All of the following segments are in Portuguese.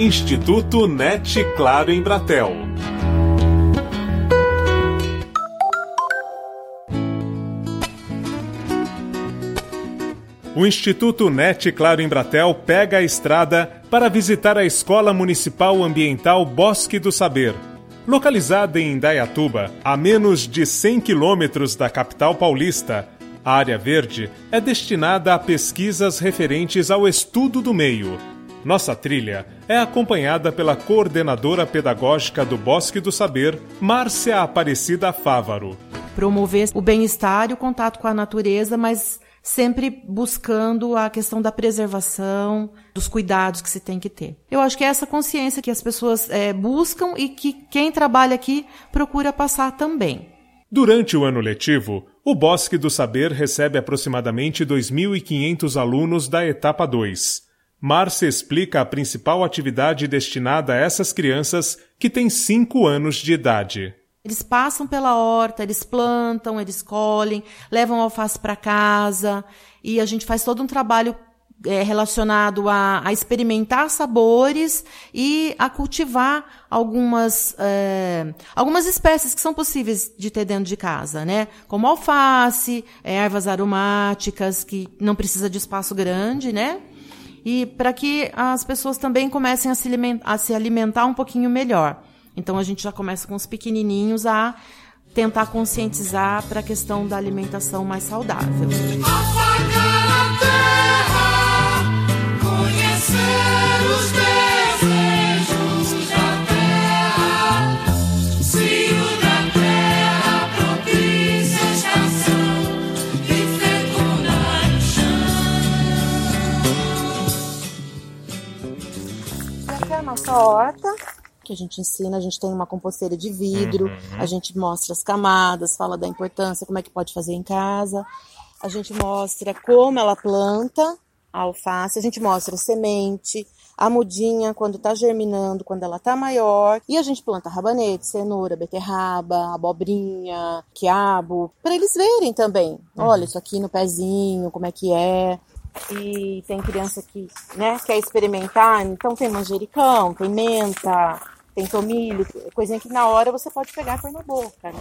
Instituto NET Claro em Bratel. O Instituto NET Claro em Bratel pega a estrada para visitar a Escola Municipal Ambiental Bosque do Saber. Localizada em Indaiatuba, a menos de 100 quilômetros da capital paulista, a área verde é destinada a pesquisas referentes ao estudo do meio. Nossa trilha é acompanhada pela coordenadora pedagógica do Bosque do Saber, Márcia Aparecida Fávaro. Promover o bem-estar e o contato com a natureza, mas sempre buscando a questão da preservação, dos cuidados que se tem que ter. Eu acho que é essa consciência que as pessoas é, buscam e que quem trabalha aqui procura passar também. Durante o ano letivo, o Bosque do Saber recebe aproximadamente 2.500 alunos da etapa 2. Márcia explica a principal atividade destinada a essas crianças que têm 5 anos de idade. Eles passam pela horta, eles plantam, eles colhem, levam alface para casa e a gente faz todo um trabalho é, relacionado a, a, experimentar sabores e a cultivar algumas, é, algumas espécies que são possíveis de ter dentro de casa, né? Como alface, é, ervas aromáticas, que não precisa de espaço grande, né? E para que as pessoas também comecem a se, alimentar, a se alimentar um pouquinho melhor. Então a gente já começa com os pequenininhos a tentar conscientizar para a questão da alimentação mais saudável. Que a gente ensina, a gente tem uma composteira de vidro, uhum. a gente mostra as camadas, fala da importância, como é que pode fazer em casa. A gente mostra como ela planta a alface, a gente mostra a semente, a mudinha quando está germinando, quando ela está maior, e a gente planta rabanete, cenoura, beterraba, abobrinha, quiabo, para eles verem também. Uhum. Olha isso aqui no pezinho, como é que é. E tem criança que, né, quer experimentar, então tem manjericão, tem menta, tem tomilho, coisinha que na hora você pode pegar e pôr na boca, né?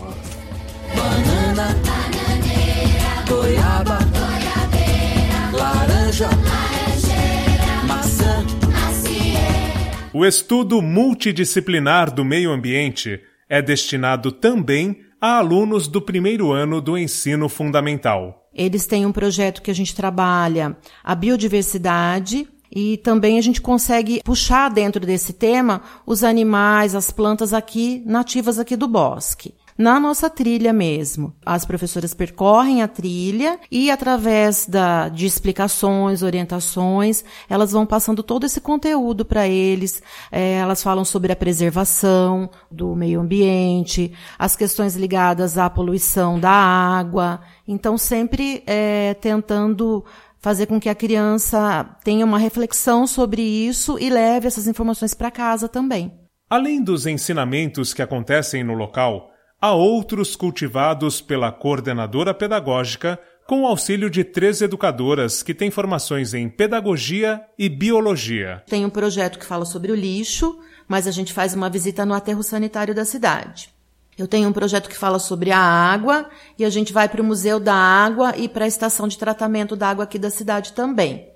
Banana, bananeira, goiaba, goiabeira, laranja, laranjeira, maçã, macieira. O estudo multidisciplinar do meio ambiente é destinado também a alunos do primeiro ano do ensino fundamental. Eles têm um projeto que a gente trabalha a biodiversidade, e também a gente consegue puxar dentro desse tema os animais, as plantas aqui nativas aqui do bosque na nossa trilha mesmo. As professoras percorrem a trilha e através da, de explicações, orientações, elas vão passando todo esse conteúdo para eles. É, elas falam sobre a preservação do meio ambiente, as questões ligadas à poluição da água. Então sempre é, tentando fazer com que a criança tenha uma reflexão sobre isso e leve essas informações para casa também. Além dos ensinamentos que acontecem no local, há outros cultivados pela coordenadora pedagógica com o auxílio de três educadoras que têm formações em pedagogia e biologia. Tem um projeto que fala sobre o lixo, mas a gente faz uma visita no aterro sanitário da cidade. Eu tenho um projeto que fala sobre a água e a gente vai para o Museu da Água e para a estação de tratamento da água aqui da cidade também.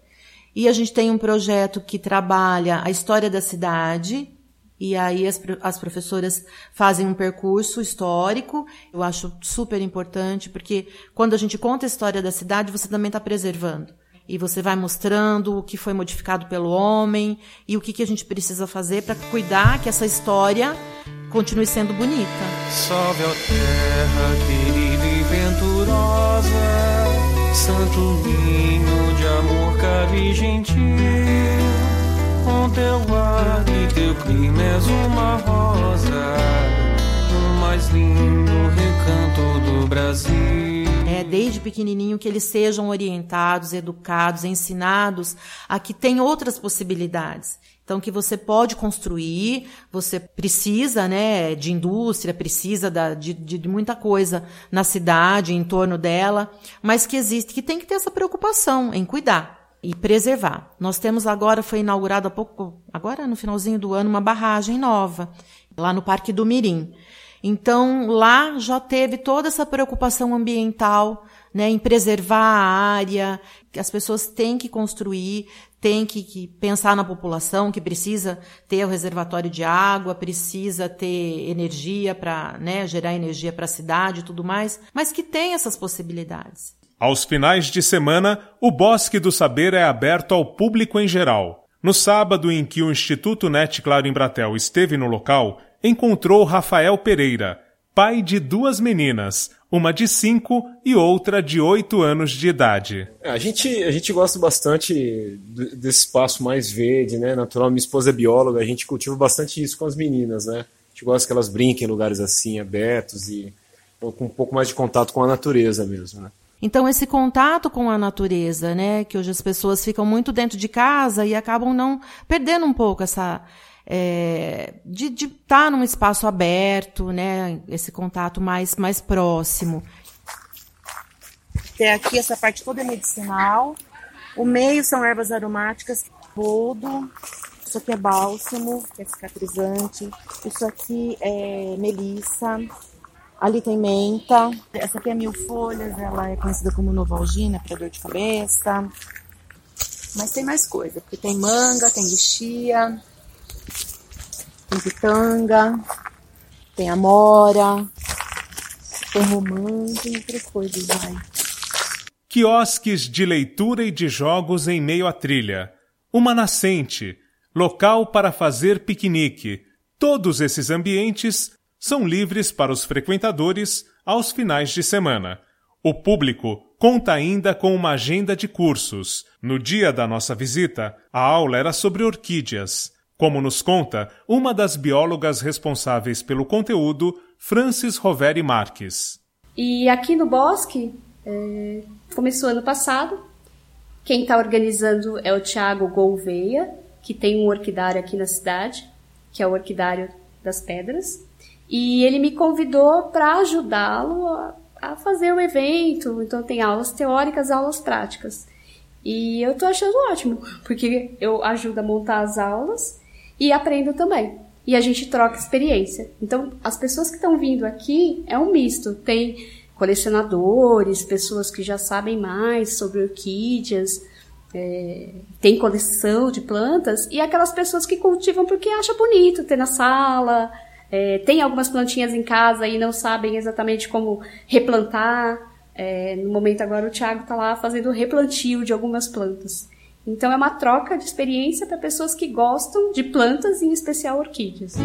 E a gente tem um projeto que trabalha a história da cidade, e aí as, as professoras fazem um percurso histórico. Eu acho super importante, porque quando a gente conta a história da cidade, você também está preservando. E você vai mostrando o que foi modificado pelo homem e o que, que a gente precisa fazer para cuidar que essa história continue sendo bonita. Salve a terra querida e venturosa, santo ninho de amor caro e gentil. Com teu ar e teu clima és uma rosa, o mais lindo recanto do Brasil. É, desde pequenininho que eles sejam orientados, educados, ensinados a que tem outras possibilidades então, que você pode construir, você precisa, né, de indústria, precisa da, de, de muita coisa na cidade, em torno dela, mas que existe, que tem que ter essa preocupação em cuidar. e preservar. Nós temos agora, foi inaugurado há pouco, agora no finalzinho do ano, uma barragem nova, lá no Parque do Mirim. Então, lá já teve toda essa preocupação ambiental, né, em preservar a área, que as pessoas têm que construir, têm que, que, pensar na população, que precisa ter o reservatório de água, precisa ter energia para né, gerar energia para a cidade e tudo mais, mas que tem essas possibilidades. Aos finais de semana, o Bosque do Saber é aberto ao público em geral. No sábado em que o Instituto Net Claro em Bratel esteve no local, encontrou Rafael Pereira, pai de duas meninas, uma de 5 e outra de 8 anos de idade. É, a gente, a gente gosta bastante desse espaço mais verde, né, natural. Minha esposa é bióloga, a gente cultiva bastante isso com as meninas, né. A gente gosta que elas brinquem em lugares assim, abertos e com um pouco mais de contato com a natureza mesmo, né. Então, esse contato com a natureza, né, que hoje as pessoas ficam muito dentro de casa e acabam não perdendo um pouco essa. É, de estar tá num espaço aberto, né, esse contato mais, mais próximo. Tem aqui essa parte toda é medicinal. O meio são ervas aromáticas, boldo. Isso aqui é bálsamo, que é cicatrizante. Isso aqui é melissa. Ali tem menta. Essa aqui é mil folhas, ela é conhecida como novalgina para dor de cabeça. Mas tem mais coisa, porque tem manga, tem lixia, tem pitanga, tem amora, tem romã, tem outras coisas aí. Quiosques de leitura e de jogos em meio à trilha. Uma nascente, local para fazer piquenique. Todos esses ambientes são livres para os frequentadores aos finais de semana. O público conta ainda com uma agenda de cursos. No dia da nossa visita, a aula era sobre orquídeas. Como nos conta uma das biólogas responsáveis pelo conteúdo, Francis Roveri Marques. E aqui no bosque, é, começou ano passado. Quem está organizando é o Tiago Gouveia, que tem um orquidário aqui na cidade, que é o Orquidário das Pedras. E ele me convidou para ajudá-lo a, a, fazer o evento. Então tem aulas teóricas, aulas práticas. E eu tô achando ótimo, porque eu ajudo a montar as aulas e aprendo também. E a gente troca experiência. Então, as pessoas que estão vindo aqui é um misto. Tem colecionadores, pessoas que já sabem mais sobre orquídeas, é, tem coleção de plantas, e aquelas pessoas que cultivam porque acha bonito ter na sala, é, tem algumas plantinhas em casa e não sabem exatamente como replantar. É, no momento agora o Thiago está lá fazendo replantio de algumas plantas. Então é uma troca de experiência para pessoas que gostam de plantas, em especial orquídeas.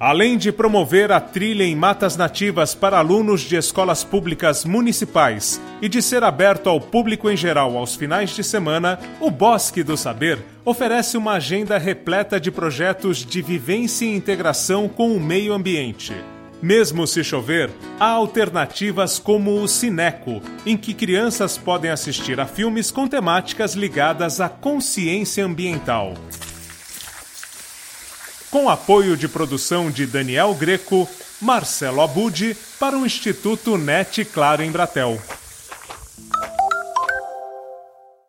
Além de promover a trilha em matas nativas para alunos de escolas públicas municipais e de ser aberto ao público em geral aos finais de semana, o Bosque do Saber oferece uma agenda repleta de projetos de vivência e integração com o meio ambiente. Mesmo se chover, há alternativas como o Cineco, em que crianças podem assistir a filmes com temáticas ligadas à consciência ambiental com apoio de produção de Daniel Greco, Marcelo Abud, para o Instituto NET Claro em Bratel.